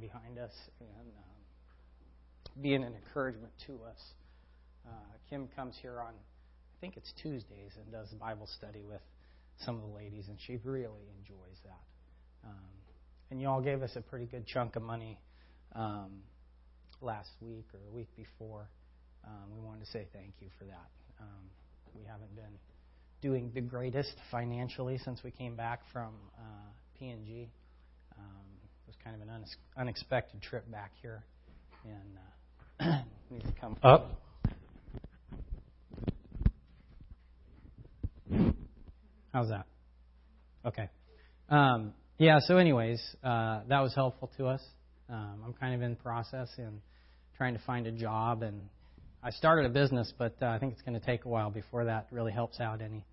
behind us and um, being an encouragement to us. Uh, Kim comes here on, I think it's Tuesdays, and does Bible study with some of the ladies, and she really enjoys that. Um, and you all gave us a pretty good chunk of money um, last week or the week before. Um, we wanted to say thank you for that. Um, we haven't been doing the greatest financially since we came back from uh, PNG. Kind of an unexpected trip back here, and uh, needs to come up. How's that? Okay. Um, yeah. So, anyways, uh, that was helpful to us. Um, I'm kind of in process and trying to find a job, and I started a business, but uh, I think it's going to take a while before that really helps out any.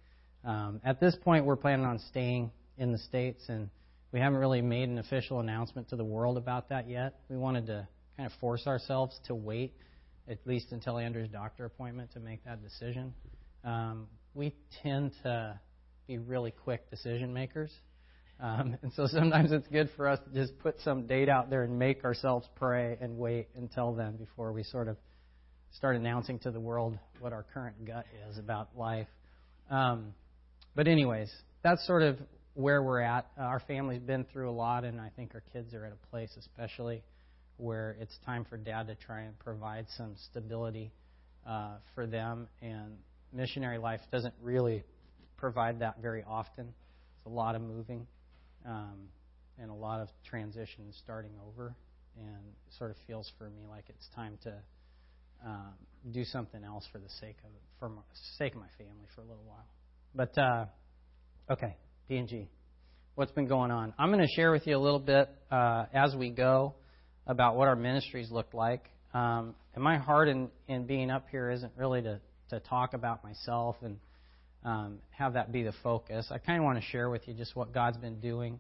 Um, at this point, we're planning on staying in the states, and we haven't really made an official announcement to the world about that yet. We wanted to kind of force ourselves to wait at least until Andrew's doctor appointment to make that decision. Um, we tend to be really quick decision makers. Um, and so sometimes it's good for us to just put some date out there and make ourselves pray and wait until then before we sort of start announcing to the world what our current gut is about life. Um, but, anyways, that's sort of where we're at. Uh, our family's been through a lot, and I think our kids are at a place, especially, where it's time for dad to try and provide some stability uh, for them. And missionary life doesn't really provide that very often. It's a lot of moving um, and a lot of transition starting over, and it sort of feels for me like it's time to um, do something else for the sake of for my, sake of my family for a little while. But uh, okay, PNG, what's been going on? I'm going to share with you a little bit uh, as we go about what our ministries look like. Um, and my heart in, in being up here isn't really to, to talk about myself and um, have that be the focus. I kind of want to share with you just what God's been doing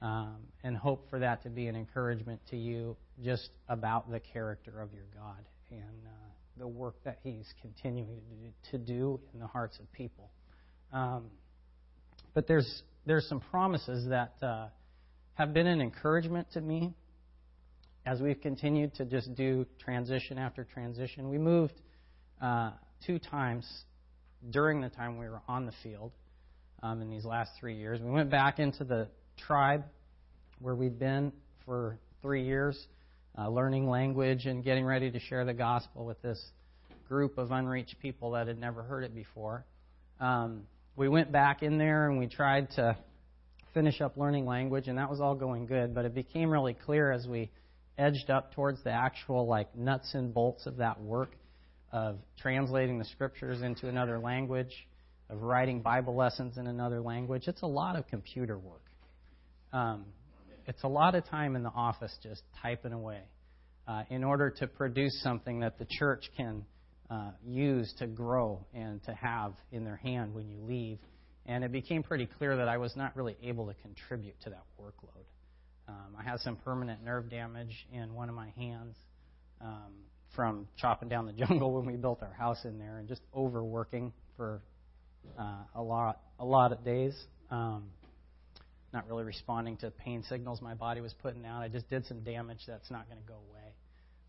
um, and hope for that to be an encouragement to you just about the character of your God and uh, the work that He's continuing to do in the hearts of people. Um, but there's there's some promises that uh, have been an encouragement to me as we've continued to just do transition after transition. We moved uh, two times during the time we were on the field um, in these last three years. We went back into the tribe where we'd been for three years, uh, learning language and getting ready to share the gospel with this group of unreached people that had never heard it before. Um, we went back in there and we tried to finish up learning language, and that was all going good. But it became really clear as we edged up towards the actual like nuts and bolts of that work of translating the scriptures into another language, of writing Bible lessons in another language. It's a lot of computer work. Um, it's a lot of time in the office just typing away uh, in order to produce something that the church can uh, use to grow and to have in their hand when you leave. And it became pretty clear that I was not really able to contribute to that workload. Um, I had some permanent nerve damage in one of my hands. Um, from chopping down the jungle when we built our house in there and just overworking for uh, a lot a lot of days. Um, not really responding to pain signals my body was putting out. I just did some damage that's not going to go away.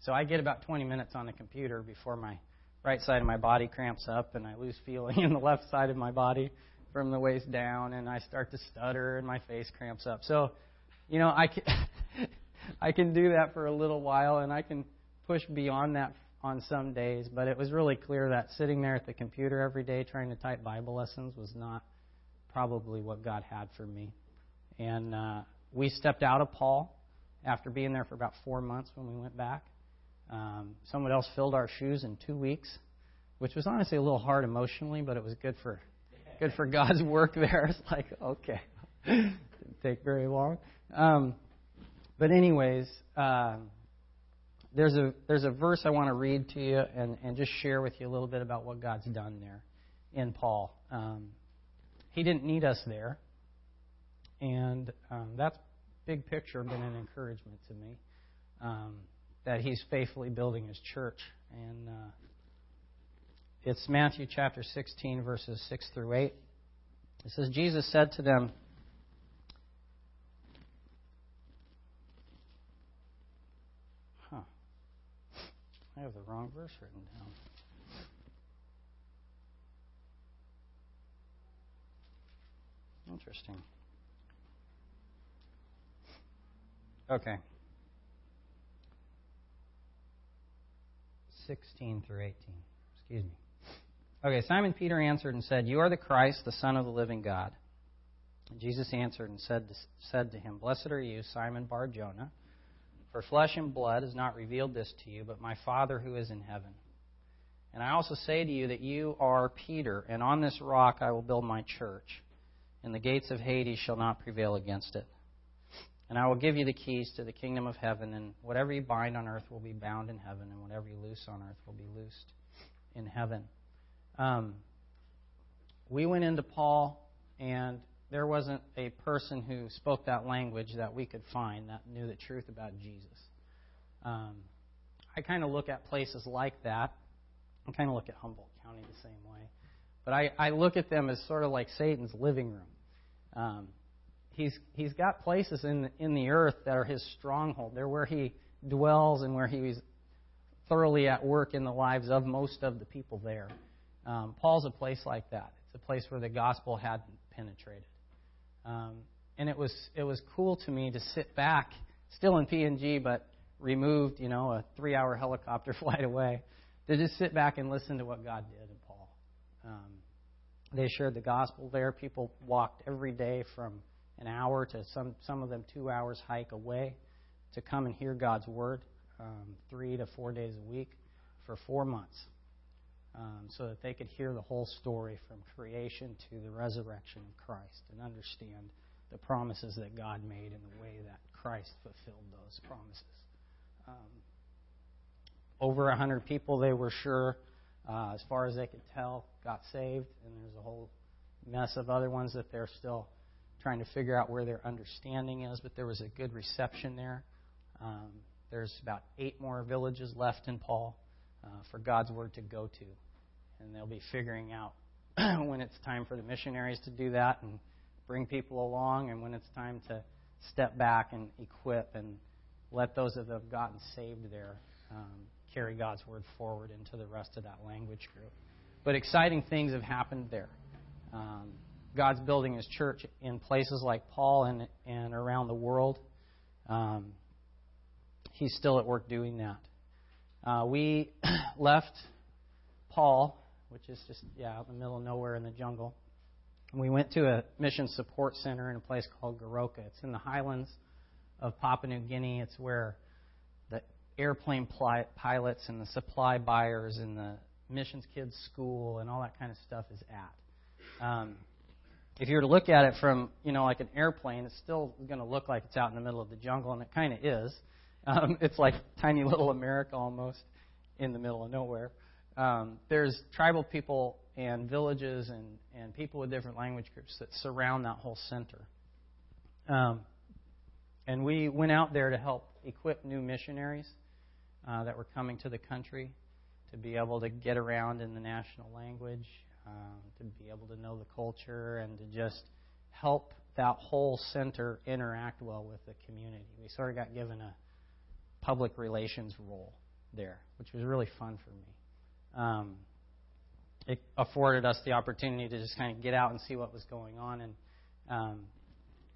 So I get about 20 minutes on the computer before my right side of my body cramps up and I lose feeling in the left side of my body from the waist down and I start to stutter and my face cramps up. So, you know, I can I can do that for a little while and I can push beyond that on some days, but it was really clear that sitting there at the computer every day trying to type Bible lessons was not probably what God had for me. And uh, we stepped out of Paul after being there for about four months when we went back. Um, someone else filled our shoes in two weeks, which was honestly a little hard emotionally, but it was good for good for God's work there. It's like okay, didn't take very long. Um, but anyways, um, there's a there's a verse I want to read to you and, and just share with you a little bit about what God's done there in Paul. Um, he didn't need us there, and um, that's big picture been an encouragement to me um, that he's faithfully building his church and. Uh, it's Matthew chapter 16, verses 6 through 8. It says, Jesus said to them. I have the wrong verse written down. Interesting. Okay. 16 through 18. Excuse me. Okay, Simon Peter answered and said, You are the Christ, the Son of the living God. And Jesus answered and said to, said to him, Blessed are you, Simon Bar Jonah, for flesh and blood has not revealed this to you, but my Father who is in heaven. And I also say to you that you are Peter, and on this rock I will build my church, and the gates of Hades shall not prevail against it. And I will give you the keys to the kingdom of heaven, and whatever you bind on earth will be bound in heaven, and whatever you loose on earth will be loosed in heaven. Um, we went into Paul, and there wasn't a person who spoke that language that we could find that knew the truth about Jesus. Um, I kind of look at places like that. I kind of look at Humboldt County the same way. But I, I look at them as sort of like Satan's living room. Um, he's he's got places in in the earth that are his stronghold. They're where he dwells and where he's thoroughly at work in the lives of most of the people there. Um, Paul's a place like that. It's a place where the gospel hadn't penetrated. Um, and it was it was cool to me to sit back, still in PNG, but removed, you know, a three-hour helicopter flight away, to just sit back and listen to what God did in Paul. Um, they shared the gospel there. People walked every day from an hour to some some of them two hours hike away to come and hear God's word, um, three to four days a week for four months, um, so that they could hear the whole story from creation to the resurrection of Christ and understand the promises that God made and the way that Christ fulfilled those promises. Um, over a hundred people, they were sure, uh, as far as they could tell, got saved, and there's a whole mess of other ones that they're still trying to figure out where their understanding is, but there was a good reception there. Um, there's about eight more villages left in Paul uh, for God's word to go to, and they'll be figuring out when it's time for the missionaries to do that and bring people along, and when it's time to step back and equip and let those that have gotten saved there um, carry God's word forward into the rest of that language group. But exciting things have happened there. Um, God's building His church in places like Paul and, and around the world. Um, he's still at work doing that. Uh, we left Paul, which is just yeah out in the middle of nowhere in the jungle. And we went to a mission support center in a place called Goroka. It's in the highlands of Papua New Guinea. It's where the airplane pilots and the supply buyers and the missions kids school and all that kind of stuff is at. Um, if you were to look at it from, you know, like an airplane, it's still going to look like it's out in the middle of the jungle, and it kind of is. Um, it's like tiny little America almost in the middle of nowhere. Um, there's tribal people and villages and, and people with different language groups that surround that whole center. Um, and we went out there to help equip new missionaries uh, that were coming to the country to be able to get around in the national language um, to be able to know the culture and to just help that whole center interact well with the community. We sort of got given a public relations role there, which was really fun for me. Um, it afforded us the opportunity to just kind of get out and see what was going on. And um,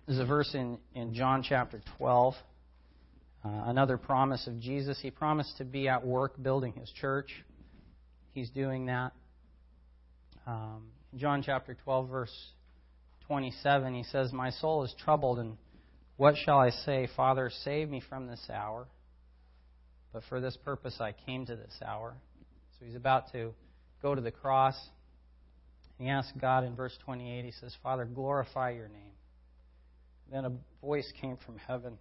there's a verse in, in John chapter 12, uh, another promise of Jesus. He promised to be at work building his church. He's doing that. Um, John chapter 12, verse 27, he says, My soul is troubled, and what shall I say? Father, save me from this hour. But for this purpose I came to this hour. So he's about to go to the cross. He asks God in verse 28, he says, Father, glorify your name. Then a voice came from heaven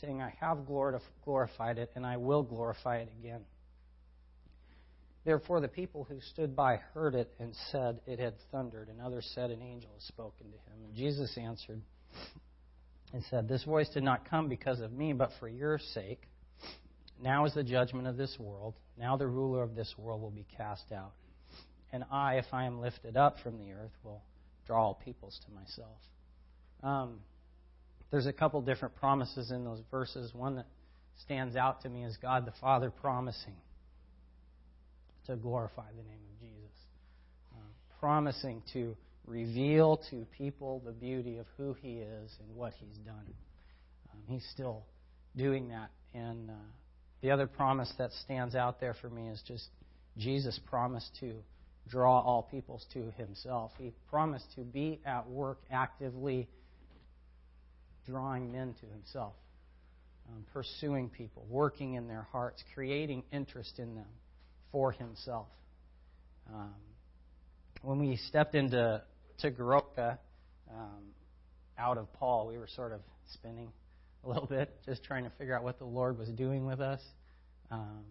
saying, I have glorified it, and I will glorify it again. Therefore, the people who stood by heard it and said it had thundered, and others said an angel had spoken to him. And Jesus answered and said, This voice did not come because of me, but for your sake. Now is the judgment of this world. Now the ruler of this world will be cast out. And I, if I am lifted up from the earth, will draw all peoples to myself. Um, there's a couple different promises in those verses. One that stands out to me is God the Father promising to glorify the name of Jesus, uh, promising to reveal to people the beauty of who He is and what He's done. Um, he's still doing that. And uh, the other promise that stands out there for me is just Jesus promised to draw all peoples to Himself. He promised to be at work actively drawing men to Himself, um, pursuing people, working in their hearts, creating interest in them for Himself. Um, when we stepped into to Goroka, um, out of Paul, we were sort of spinning a little bit, just trying to figure out what the Lord was doing with us, um,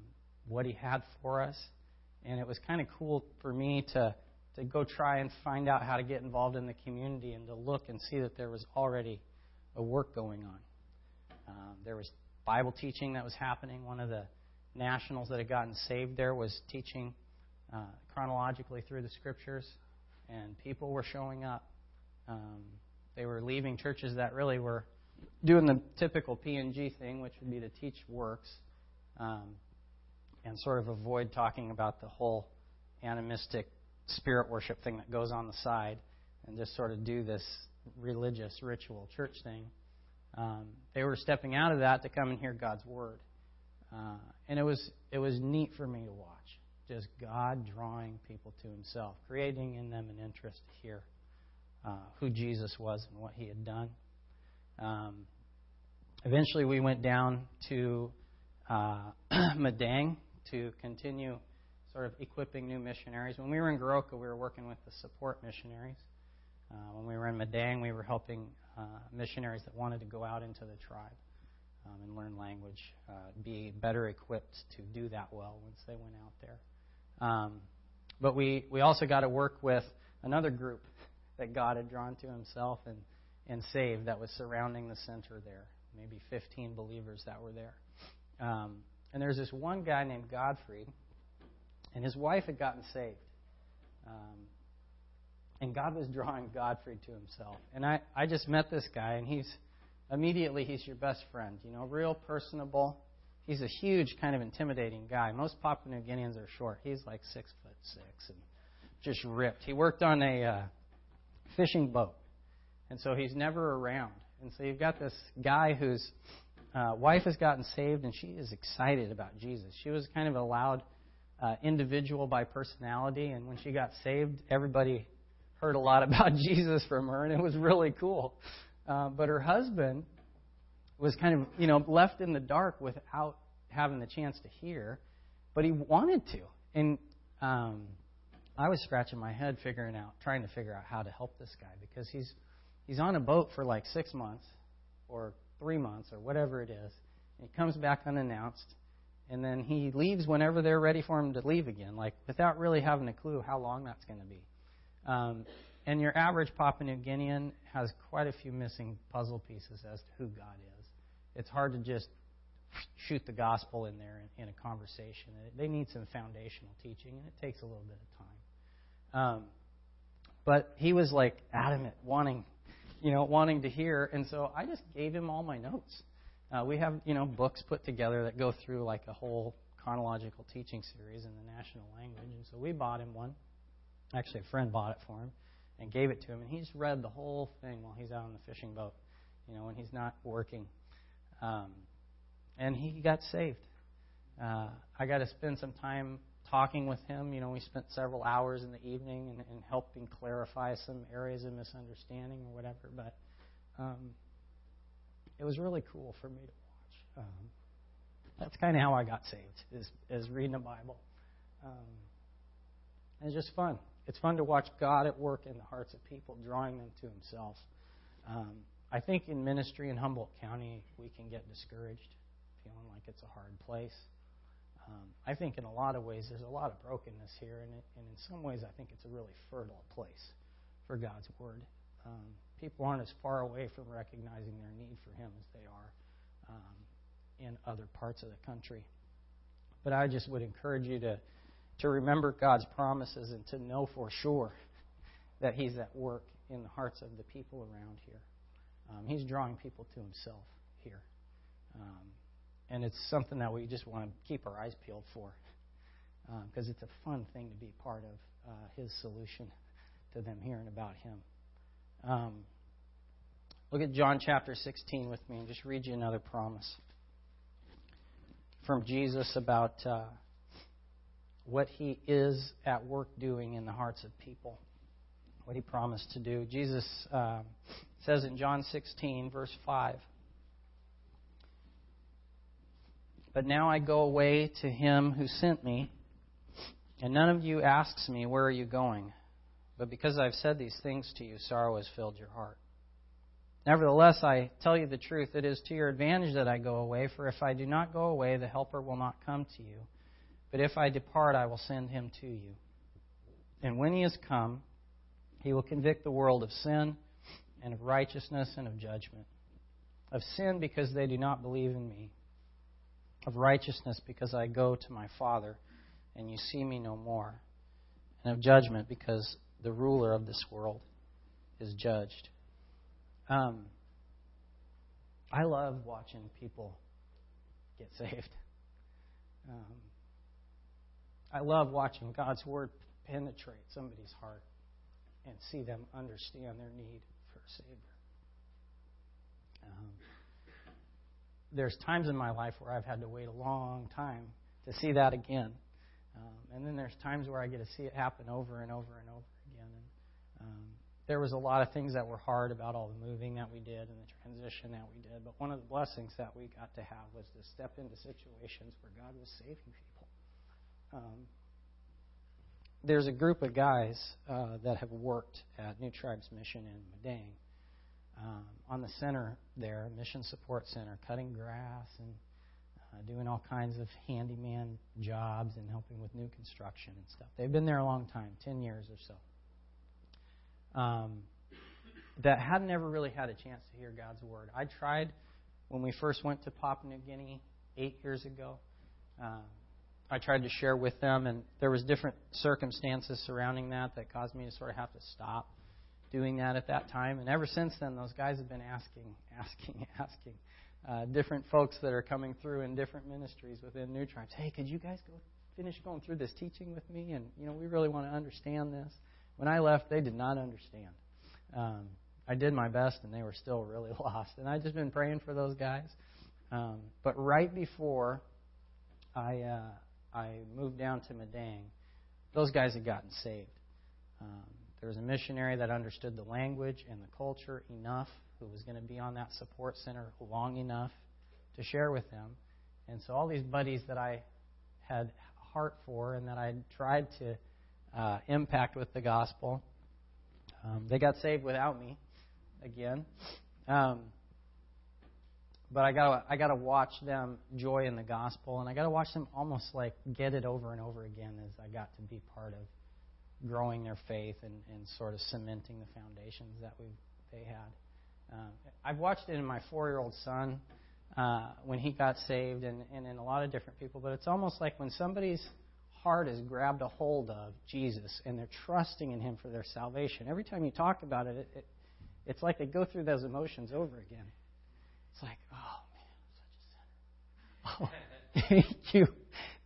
what He had for us, and it was kind of cool for me to to go try and find out how to get involved in the community and to look and see that there was already a work going on. Um, there was Bible teaching that was happening. One of the nationals that had gotten saved there was teaching uh, chronologically through the scriptures, and people were showing up. Um, they were leaving churches that really were doing the typical PNG thing, which would be to teach works, um, and sort of avoid talking about the whole animistic spirit worship thing that goes on the side, and just sort of do this religious ritual church thing. Um, they were stepping out of that to come and hear God's word, uh, and it was it was neat for me to watch. Just God drawing people to Himself, creating in them an interest to hear uh, who Jesus was and what He had done. Um, eventually, we went down to uh, Madang to continue sort of equipping new missionaries. When we were in Goroka, we were working with the support missionaries. Uh, when we were in Madang, we were helping uh, missionaries that wanted to go out into the tribe um, and learn language, uh, be better equipped to do that well once they went out there. Um, but we, we also got to work with another group that God had drawn to Himself and, and saved that was surrounding the center there. Maybe 15 believers that were there. Um, and there's this one guy named Godfrey, and his wife had gotten saved. Um, and God was drawing Godfrey to himself. And I, I just met this guy, and he's immediately he's your best friend. You know, real personable. He's a huge, kind of intimidating guy. Most Papua New Guineans are short. He's like six foot six and just ripped. He worked on a uh, fishing boat, and so he's never around. And so you've got this guy whose uh, wife has gotten saved, and she is excited about Jesus. She was kind of a loud uh, individual by personality, and when she got saved, everybody heard a lot about Jesus from her, and it was really cool. Uh, but her husband was kind of, you know, left in the dark without having the chance to hear, but he wanted to. And um, I was scratching my head figuring out, trying to figure out how to help this guy because he's he's on a boat for like six months or three months or whatever it is. And he comes back unannounced, and then he leaves whenever they're ready for him to leave again, like without really having a clue how long that's going to be. Um, and your average Papua New Guinean has quite a few missing puzzle pieces as to who God is. It's hard to just shoot the gospel in there in, in a conversation. They need some foundational teaching, and it takes a little bit of time. Um, but he was like adamant, wanting, you know, wanting to hear, and so I just gave him all my notes. Uh, we have, you know, books put together that go through like a whole chronological teaching series in the national language, and so we bought him one. Actually, a friend bought it for him and gave it to him, and he's read the whole thing while he's out on the fishing boat, you know, when he's not working. Um, and he got saved. Uh, I got to spend some time talking with him. You know, we spent several hours in the evening and, and helping clarify some areas of misunderstanding or whatever. But um, it was really cool for me to watch. Um, that's kind of how I got saved, is, is reading the Bible. Um, it's just fun it's fun to watch God at work in the hearts of people, drawing them to Himself. Um, I think in ministry in Humboldt County, we can get discouraged, feeling like it's a hard place. Um, I think in a lot of ways there's a lot of brokenness here, and, it, and in some ways I think it's a really fertile place for God's Word. Um, people aren't as far away from recognizing their need for Him as they are um, in other parts of the country. But I just would encourage you to to remember God's promises and to know for sure that He's at work in the hearts of the people around here. Um, he's drawing people to Himself here. Um, and it's something that we just want to keep our eyes peeled for because uh, it's a fun thing to be part of uh, His solution to them hearing about Him. Um, look at John chapter 16 with me and just read you another promise from Jesus about uh, what He is at work doing in the hearts of people, what He promised to do. Jesus uh, says in John 16, verse 5. But now I go away to him who sent me, and none of you asks me, Where are you going? But because I've said these things to you, sorrow has filled your heart. Nevertheless, I tell you the truth, it is to your advantage that I go away, for if I do not go away, the Helper will not come to you. But if I depart, I will send him to you. And when he has come, he will convict the world of sin, and of righteousness, and of judgment. Of sin, because they do not believe in me of righteousness because I go to my Father and you see me no more, and of judgment because the ruler of this world is judged. Um, I love watching people get saved. Um, I love watching God's Word penetrate somebody's heart and see them understand their need for a Savior. Um, there's times in my life where I've had to wait a long time to see that again. Um, and then there's times where I get to see it happen over and over and over again. And um, there was a lot of things that were hard about all the moving that we did and the transition that we did. But one of the blessings that we got to have was to step into situations where God was saving people. Um, there's a group of guys uh, that have worked at New Tribes Mission in Madang um, on the center there, Mission Support Center, cutting grass and uh, doing all kinds of handyman jobs and helping with new construction and stuff. They've been there a long time, 10 years or so. Um, that had never really had a chance to hear God's word. I tried when we first went to Papua New Guinea eight years ago. Um, I tried to share with them, and there was different circumstances surrounding that that caused me to sort of have to stop doing that at that time. And ever since then, those guys have been asking, asking, asking uh, different folks that are coming through in different ministries within New Tribes. Hey, could you guys go finish going through this teaching with me? And you know, we really want to understand this. When I left, they did not understand. Um, I did my best, and they were still really lost. And I've just been praying for those guys. Um, but right before I uh, I moved down to Madang, those guys had gotten saved. Um, there was a missionary that understood the language and the culture enough, who was going to be on that support center long enough to share with them. And so all these buddies that I had heart for and that I tried to uh, impact with the gospel, um, they got saved without me again. Um, but I got I got to watch them joy in the gospel, and I got to watch them almost like get it over and over again as I got to be part of growing their faith and, and sort of cementing the foundations that we they had. Um, I've watched it in my four-year-old son uh, when he got saved, and, and in a lot of different people. But it's almost like when somebody's heart is grabbed a hold of Jesus and they're trusting in Him for their salvation. Every time you talk about it, it, it it's like they go through those emotions over again. It's like, oh man, I'm such a sinner. Oh, thank you.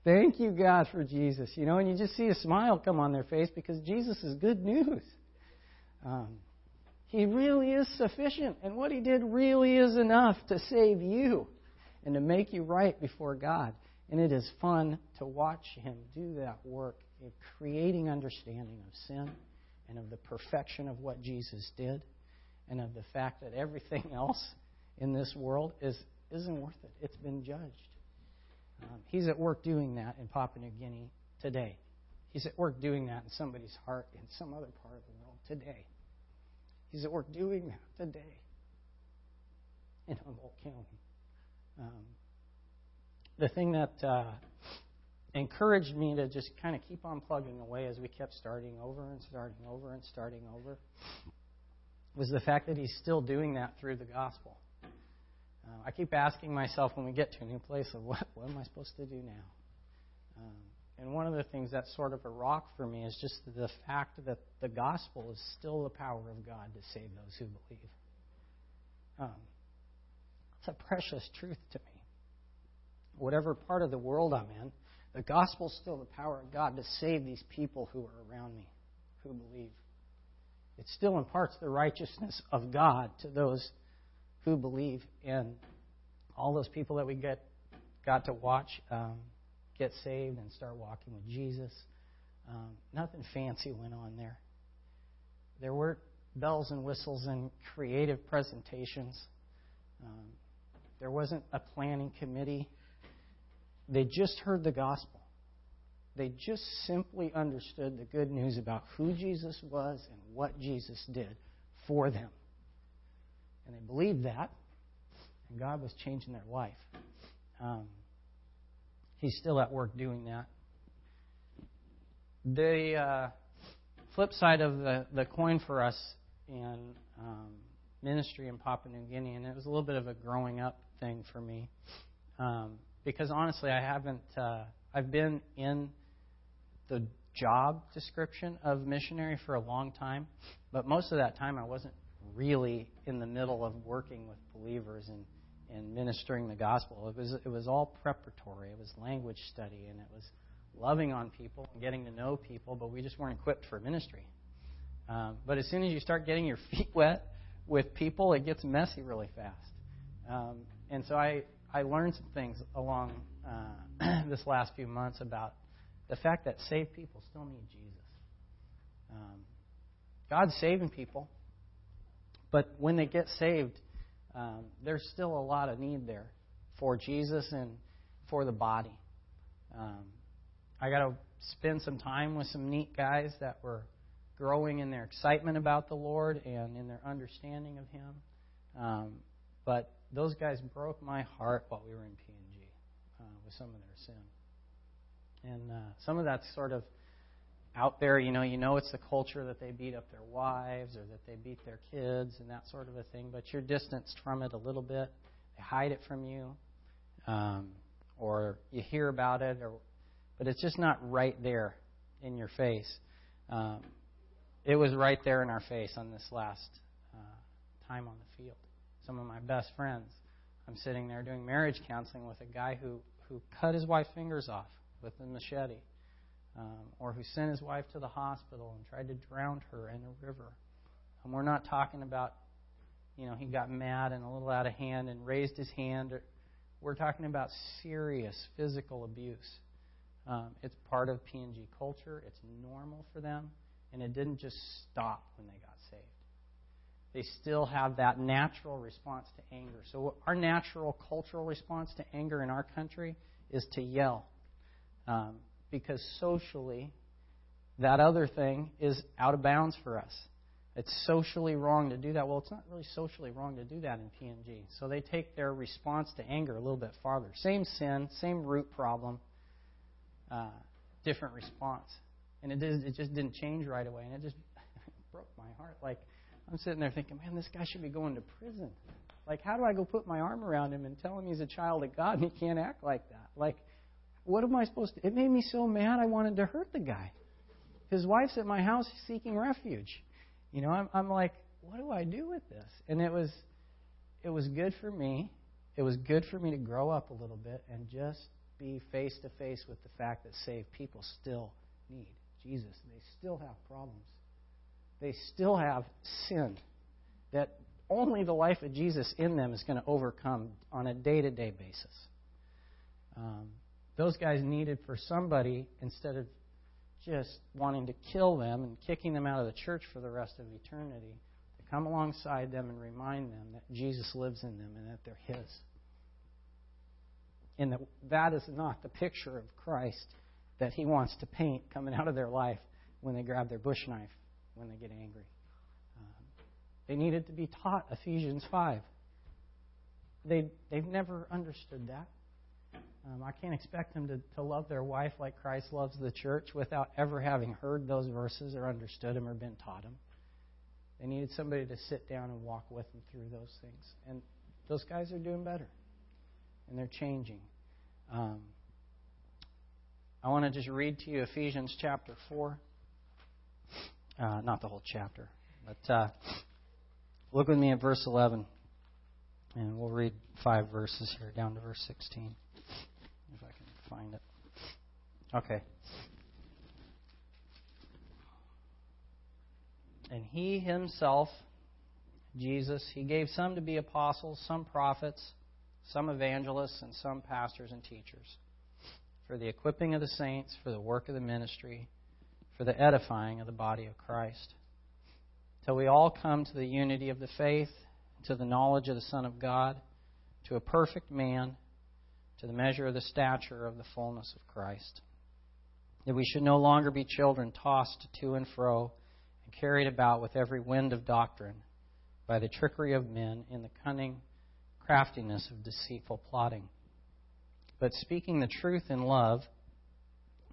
Thank you, God, for Jesus. You know, and you just see a smile come on their face because Jesus is good news. Um, he really is sufficient, and what He did really is enough to save you and to make you right before God. And it is fun to watch Him do that work of creating understanding of sin and of the perfection of what Jesus did and of the fact that everything else in this world is, isn't worth it. It's been judged. Um, he's at work doing that in Papua New Guinea today. He's at work doing that in somebody's heart in some other part of the world today. He's at work doing that today in Humboldt County. Um, the thing that uh, encouraged me to just kind of keep on plugging away as we kept starting over and starting over and starting over was the fact that he's still doing that through the gospel. Uh, I keep asking myself when we get to a new place, of what, what am I supposed to do now? Um, and one of the things that's sort of a rock for me is just the fact that the gospel is still the power of God to save those who believe. Um, it's a precious truth to me. whatever part of the world I'm in, the gospel is still the power of God to save these people who are around me, who believe. It still imparts the righteousness of God to those who believe. And all those people that we get got to watch um, get saved and start walking with Jesus. Um, nothing fancy went on there. There weren't bells and whistles and creative presentations. Um, there wasn't a planning committee. They just heard the gospel. They just simply understood the good news about who Jesus was and what Jesus did for them. And they believed that, and God was changing their life. Um, he's still at work doing that. The uh, flip side of the, the coin for us in um, ministry in Papua New Guinea, and it was a little bit of a growing up thing for me, um, because honestly, I haven't. Uh, I've been in the job description of missionary for a long time, but most of that time I wasn't really in the middle of working with believers and, and ministering the gospel. It was it was all preparatory. It was language study and it was loving on people and getting to know people, but we just weren't equipped for ministry. Um, but as soon as you start getting your feet wet with people, it gets messy really fast. Um, and so I I learned some things along uh, this last few months about the fact that saved people still need Jesus. Um, God's saving people, but when they get saved, um, there's still a lot of need there for Jesus and for the body. Um, I got to spend some time with some neat guys that were growing in their excitement about the Lord and in their understanding of Him. Um, but those guys broke my heart while we were in PNG uh, with some of their sin. And uh, some of that's sort of out there. You know, you know it's the culture that they beat up their wives or that they beat their kids and that sort of a thing. But you're distanced from it a little bit. They hide it from you, um, or you hear about it, or but it's just not right there in your face. Um, it was right there in our face on this last uh, time on the field. Some of my best friends. I'm sitting there doing marriage counseling with a guy who who cut his wife's fingers off with a machete, um, or who sent his wife to the hospital and tried to drown her in a river. And we're not talking about, you know, he got mad and a little out of hand and raised his hand. We're talking about serious physical abuse. Um, it's part of PNG culture. It's normal for them, and it didn't just stop when they got saved. They still have that natural response to anger. So, our natural cultural response to anger in our country is to yell um, because socially, that other thing is out of bounds for us. It's socially wrong to do that. Well, it's not really socially wrong to do that in PNG. So they take their response to anger a little bit farther. Same sin, same root problem, uh, different response. And it, did, it just didn't change right away. And it just broke my heart. Like, I'm sitting there thinking, man, this guy should be going to prison. Like, how do I go put my arm around him and tell him he's a child of God and he can't act like that? Like, what am I supposed to? It made me so mad I wanted to hurt the guy. His wife's at my house seeking refuge. You know, I'm, I'm like, what do I do with this? And it was, it was good for me. It was good for me to grow up a little bit and just be face to face with the fact that saved people still need Jesus. They still have problems. They still have sin that only the life of Jesus in them is going to overcome on a day to day basis. Um, those guys needed for somebody, instead of just wanting to kill them and kicking them out of the church for the rest of eternity, to come alongside them and remind them that Jesus lives in them and that they're His. And that that is not the picture of Christ that He wants to paint coming out of their life when they grab their bush knife, when they get angry. Um, they needed to be taught Ephesians 5. They, they've never understood that. Um, I can't expect them to, to love their wife like Christ loves the church without ever having heard those verses or understood them or been taught them. They needed somebody to sit down and walk with them through those things. And those guys are doing better. And they're changing. Um, I want to just read to you Ephesians chapter 4. Uh, not the whole chapter, but uh, look with me at verse 11. And we'll read five verses here down to verse 16. Okay. And he himself, Jesus, he gave some to be apostles, some prophets, some evangelists, and some pastors and teachers for the equipping of the saints, for the work of the ministry, for the edifying of the body of Christ. Till we all come to the unity of the faith, to the knowledge of the Son of God, to a perfect man, to the measure of the stature of the fullness of Christ. That we should no longer be children tossed to and fro and carried about with every wind of doctrine by the trickery of men in the cunning craftiness of deceitful plotting. But speaking the truth in love,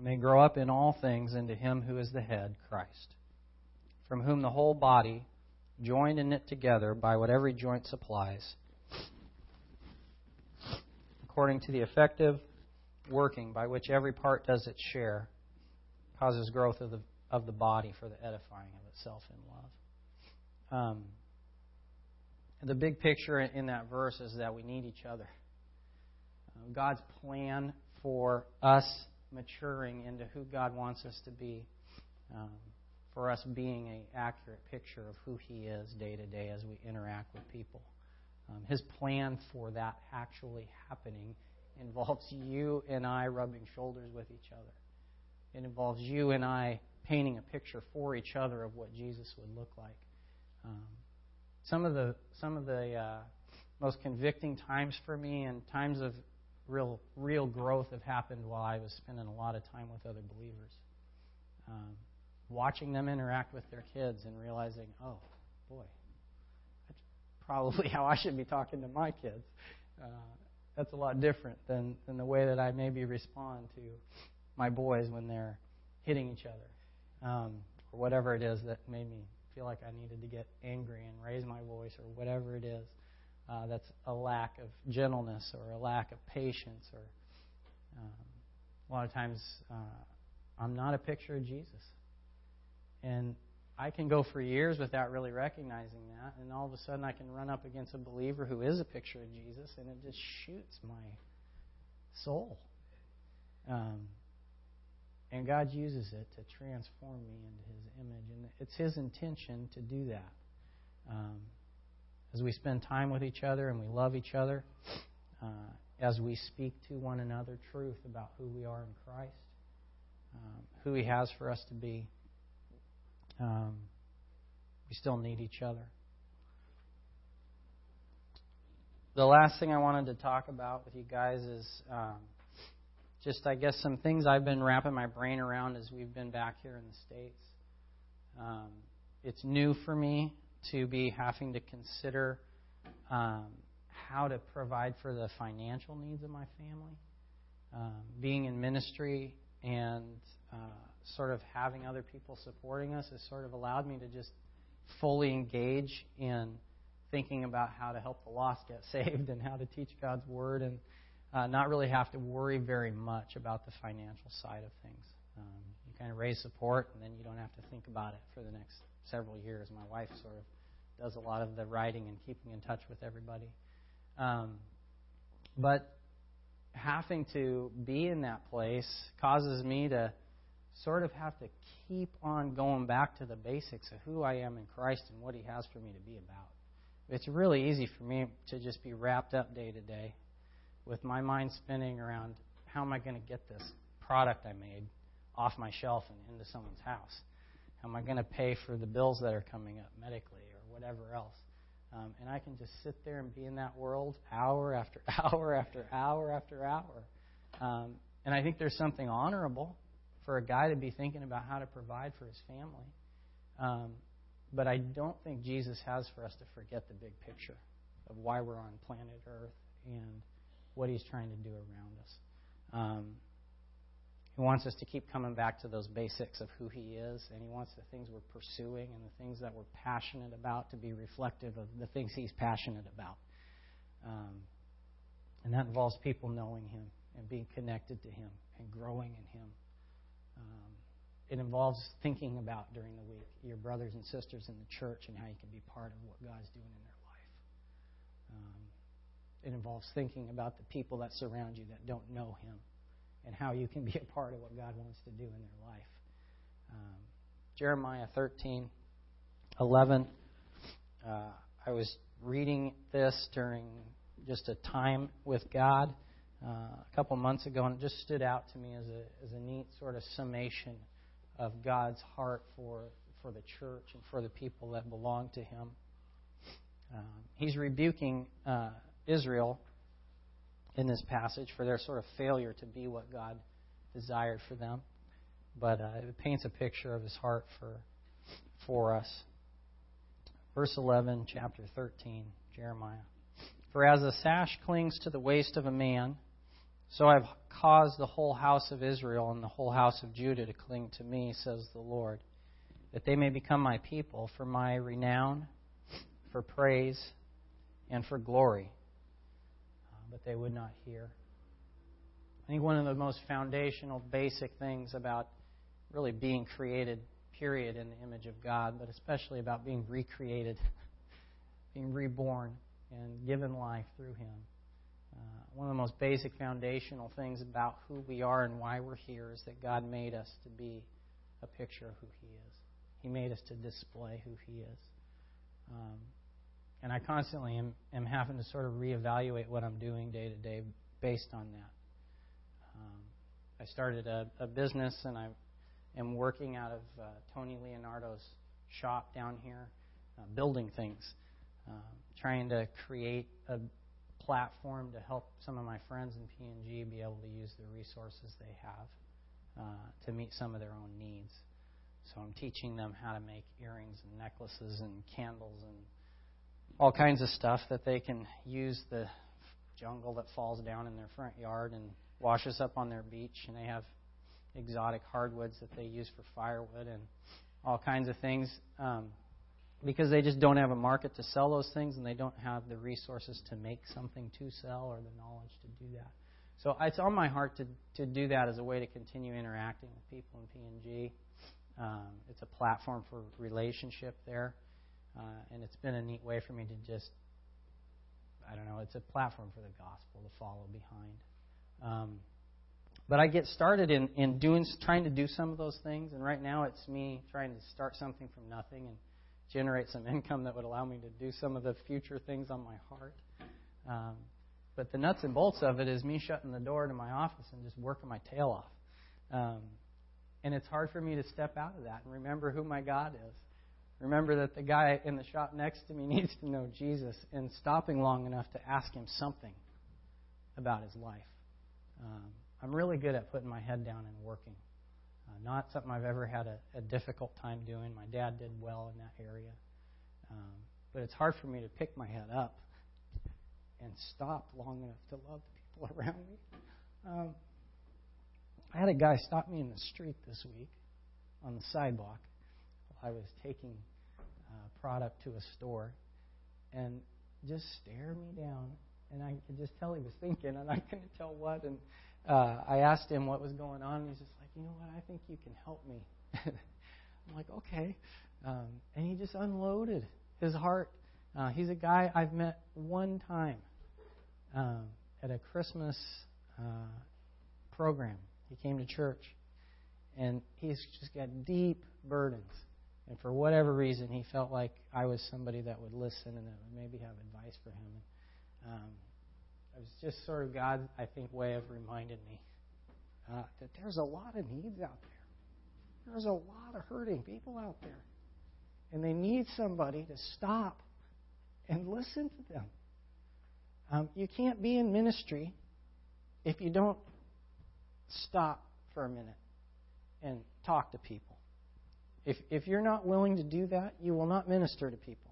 may grow up in all things into him who is the head, Christ, from whom the whole body, joined and knit together by what every joint supplies, according to the effective working by which every part does its share, causes growth of the, of the body for the edifying of itself in love. Um, the big picture in that verse is that we need each other. Uh, God's plan for us maturing into who God wants us to be, um, for us being an accurate picture of who He is day to day as we interact with people. Um, his plan for that actually happening involves you and I rubbing shoulders with each other. It involves you and I painting a picture for each other of what Jesus would look like. Um, some of the some of the uh, most convicting times for me and times of real real growth have happened while I was spending a lot of time with other believers. Um, watching them interact with their kids and realizing, oh boy, probably how I should be talking to my kids. Uh, that's a lot different than, than the way that I maybe respond to my boys when they're hitting each other, um, or whatever it is that made me feel like I needed to get angry and raise my voice, or whatever it is. Uh, that's a lack of gentleness or a lack of patience, or um, a lot of times uh, I'm not a picture of Jesus. And I can go for years without really recognizing that, and all of a sudden I can run up against a believer who is a picture of Jesus, and it just shoots my soul. Um, and God uses it to transform me into His image. And it's His intention to do that. Um, as we spend time with each other and we love each other, uh, as we speak to one another truth about who we are in Christ, um, who He has for us to be, um, we still need each other. The last thing I wanted to talk about with you guys is um, just, I guess, some things I've been wrapping my brain around as we've been back here in the States. Um, it's new for me to be having to consider um, how to provide for the financial needs of my family. Um, being in ministry and uh, sort of having other people supporting us has sort of allowed me to just fully engage in thinking about how to help the lost get saved and how to teach God's Word and uh, not really have to worry very much about the financial side of things. Um, you kind of raise support, and then you don't have to think about it for the next several years. My wife sort of does a lot of the writing and keeping in touch with everybody. Um, but having to be in that place causes me to sort of have to keep on going back to the basics of who I am in Christ and what He has for me to be about. It's really easy for me to just be wrapped up day to day with my mind spinning around how am I going to get this product I made off my shelf and into someone's house? How am I going to pay for the bills that are coming up medically or whatever else? Um, and I can just sit there and be in that world hour after hour after hour after hour. Um, and I think there's something honorable for a guy to be thinking about how to provide for his family. Um, but I don't think Jesus has for us to forget the big picture of why we're on planet Earth and what He's trying to do around us. Um, he wants us to keep coming back to those basics of who He is, and He wants the things we're pursuing and the things that we're passionate about to be reflective of the things He's passionate about. Um, and that involves people knowing Him and being connected to Him and growing in Him. Um, it involves thinking about during the week your brothers and sisters in the church and how you can be part of what God's doing in their life. Um, it involves thinking about the people that surround you that don't know Him and how you can be a part of what God wants to do in their life. Um, Jeremiah 13, 11. Uh, I was reading this during just a time with God uh, a couple months ago, and it just stood out to me as a, as a neat sort of summation of God's heart for, for the church and for the people that belong to Him. Um, he's rebuking uh, Israel in this passage for their sort of failure to be what God desired for them. But uh, it paints a picture of his heart for, for us. Verse 11, chapter 13, Jeremiah. For as a sash clings to the waist of a man, so I've caused the whole house of Israel and the whole house of Judah to cling to me, says the Lord, that they may become my people for my renown, for praise, and for glory. Uh, but they would not hear. I think one of the most foundational, basic things about really being created, period, in the image of God, but especially about being recreated, being reborn, and given life through Him one of the most basic foundational things about who we are and why we're here is that God made us to be a picture of who He is. He made us to display who He is. Um, and I constantly am, am, having to sort of reevaluate what I'm doing day to day based on that. Um, I started a, a, business and I am working out of uh, Tony Leonardo's shop down here, uh, building things, uh, trying to create a platform to help some of my friends in PNG be able to use the resources they have uh, to meet some of their own needs. So I'm teaching them how to make earrings and necklaces and candles and all kinds of stuff that they can use the jungle that falls down in their front yard and washes up on their beach. And they have exotic hardwoods that they use for firewood and all kinds of things. Um, because they just don't have a market to sell those things and they don't have the resources to make something to sell or the knowledge to do that. So it's on my heart to, to do that as a way to continue interacting with people in PNG. Um, it's a platform for relationship there, uh, and it's been a neat way for me to just, I don't know, it's a platform for the gospel to follow behind. Um, but I get started in, in doing, trying to do some of those things, and right now it's me trying to start something from nothing and generate some income that would allow me to do some of the future things on my heart. Um, but the nuts and bolts of it is me shutting the door to my office and just working my tail off. Um, and it's hard for me to step out of that and remember who my God is. Remember that the guy in the shop next to me needs to know Jesus and stopping long enough to ask him something about his life. Um, I'm really good at putting my head down and working. Uh, not something I've ever had a, a difficult time doing. My dad did well in that area. Um, but it's hard for me to pick my head up and stop long enough to love the people around me. Um, I had a guy stop me in the street this week on the sidewalk while I was taking uh, product to a store and just stare me down. And I could just tell he was thinking, and I couldn't tell what. And uh, I asked him what was going on. And he's just you know what? I think you can help me. I'm like, okay. Um, and he just unloaded his heart. Uh, he's a guy I've met one time um, at a Christmas uh, program. He came to church, and he's just got deep burdens. And for whatever reason, he felt like I was somebody that would listen and that would maybe have advice for him. And, um, it was just sort of God's, I think, way of reminding me uh, that there's a lot of needs out there. There's a lot of hurting people out there. And they need somebody to stop and listen to them. Um, you can't be in ministry if you don't stop for a minute and talk to people. If, if you're not willing to do that, you will not minister to people.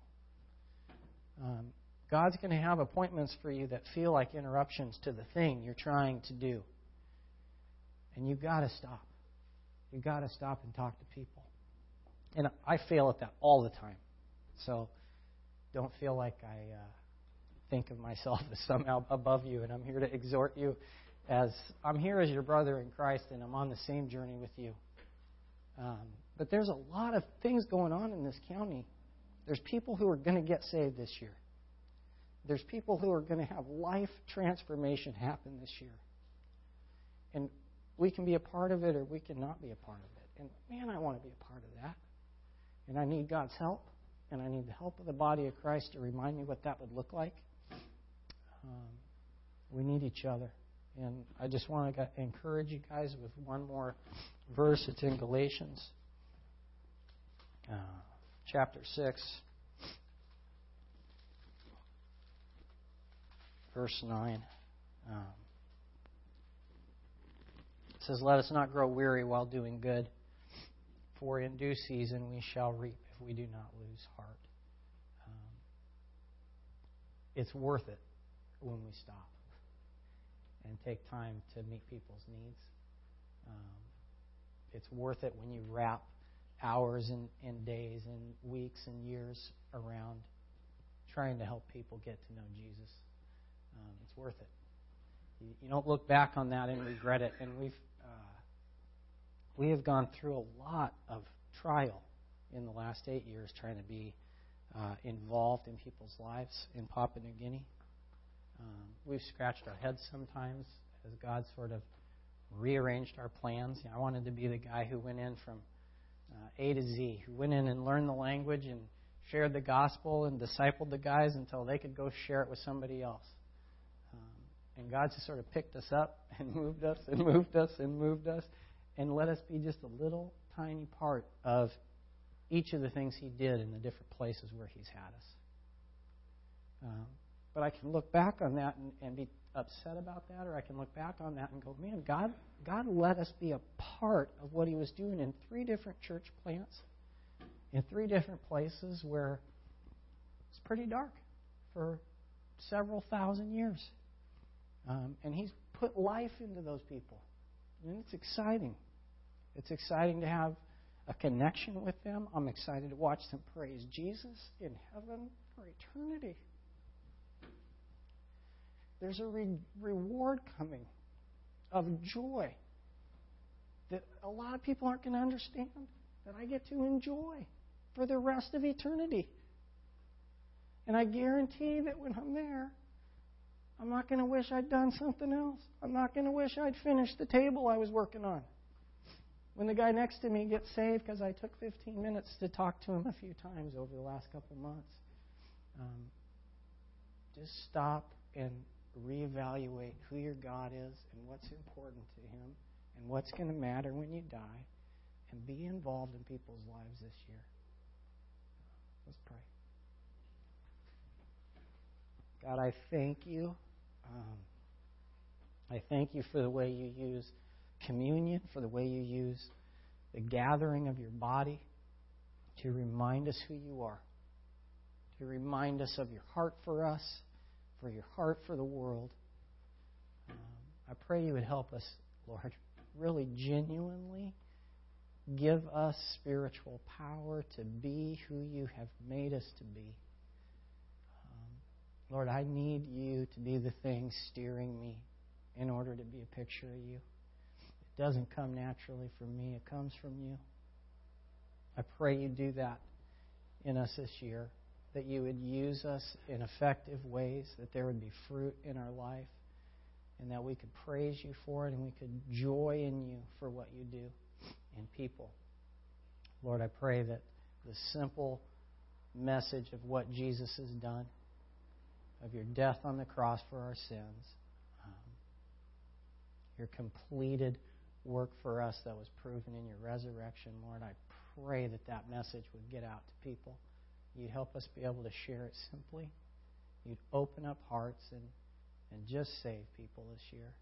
Um, God's going to have appointments for you that feel like interruptions to the thing you're trying to do. And you've got to stop. You've got to stop and talk to people. And I fail at that all the time. So don't feel like I uh, think of myself as somehow above you, and I'm here to exhort you as I'm here as your brother in Christ, and I'm on the same journey with you. Um, but there's a lot of things going on in this county. There's people who are going to get saved this year. There's people who are going to have life transformation happen this year. And we can be a part of it or we can not be a part of it. And man, I want to be a part of that. And I need God's help, and I need the help of the body of Christ to remind me what that would look like. Um, we need each other. And I just want to encourage you guys with one more verse. It's in Galatians uh, chapter 6, verse 9. Um, says, Let us not grow weary while doing good, for in due season we shall reap if we do not lose heart. Um, it's worth it when we stop and take time to meet people's needs. Um, it's worth it when you wrap hours and, and days and weeks and years around trying to help people get to know Jesus. Um, it's worth it. You, you, don't look back on that and regret it. And we've we have gone through a lot of trial in the last eight years trying to be uh, involved in people's lives in Papua New Guinea. Um, we've scratched our heads sometimes as God sort of rearranged our plans. You know, I wanted to be the guy who went in from uh, A to Z, who went in and learned the language and shared the gospel and discipled the guys until they could go share it with somebody else. Um, and God just sort of picked us up and moved us and moved us and moved us and let us be just a little tiny part of each of the things He did in the different places where He's had us. Um, but I can look back on that and, and be upset about that, or I can look back on that and go, man, God, God let us be a part of what He was doing in three different church plants, in three different places where it's pretty dark for several thousand years. Um, and He's put life into those people. And it's exciting. It's exciting to have a connection with them. I'm excited to watch them praise Jesus in heaven for eternity. There's a re- reward coming of joy that a lot of people aren't going to understand, that I get to enjoy for the rest of eternity. And I guarantee that when I'm there, I'm not going to wish I'd done something else. I'm not going to wish I'd finished the table I was working on. When the guy next to me gets saved because I took 15 minutes to talk to him a few times over the last couple months, um, just stop and reevaluate who your God is and what's important to Him and what's going to matter when you die and be involved in people's lives this year. Let's pray. God, I thank you. Um, I thank you for the way you use communion, for the way you use the gathering of your body to remind us who you are, to remind us of your heart for us for your heart for the world. Um, I pray you would help us, Lord, really genuinely give us spiritual power to be who you have made us to be. Lord, I need you to be the thing steering me in order to be a picture of you. It doesn't come naturally from me, it comes from you. I pray you do that in us this year that you would use us in effective ways, that there would be fruit in our life, and that we could praise you for it and we could joy in you for what you do in people. Lord, I pray that the simple message of what Jesus has done, of your death on the cross for our sins, um, your completed work for us that was proven in your resurrection, Lord, I pray that that message would get out to people. You'd help us be able to share it simply. You'd open up hearts and, and just save people this year.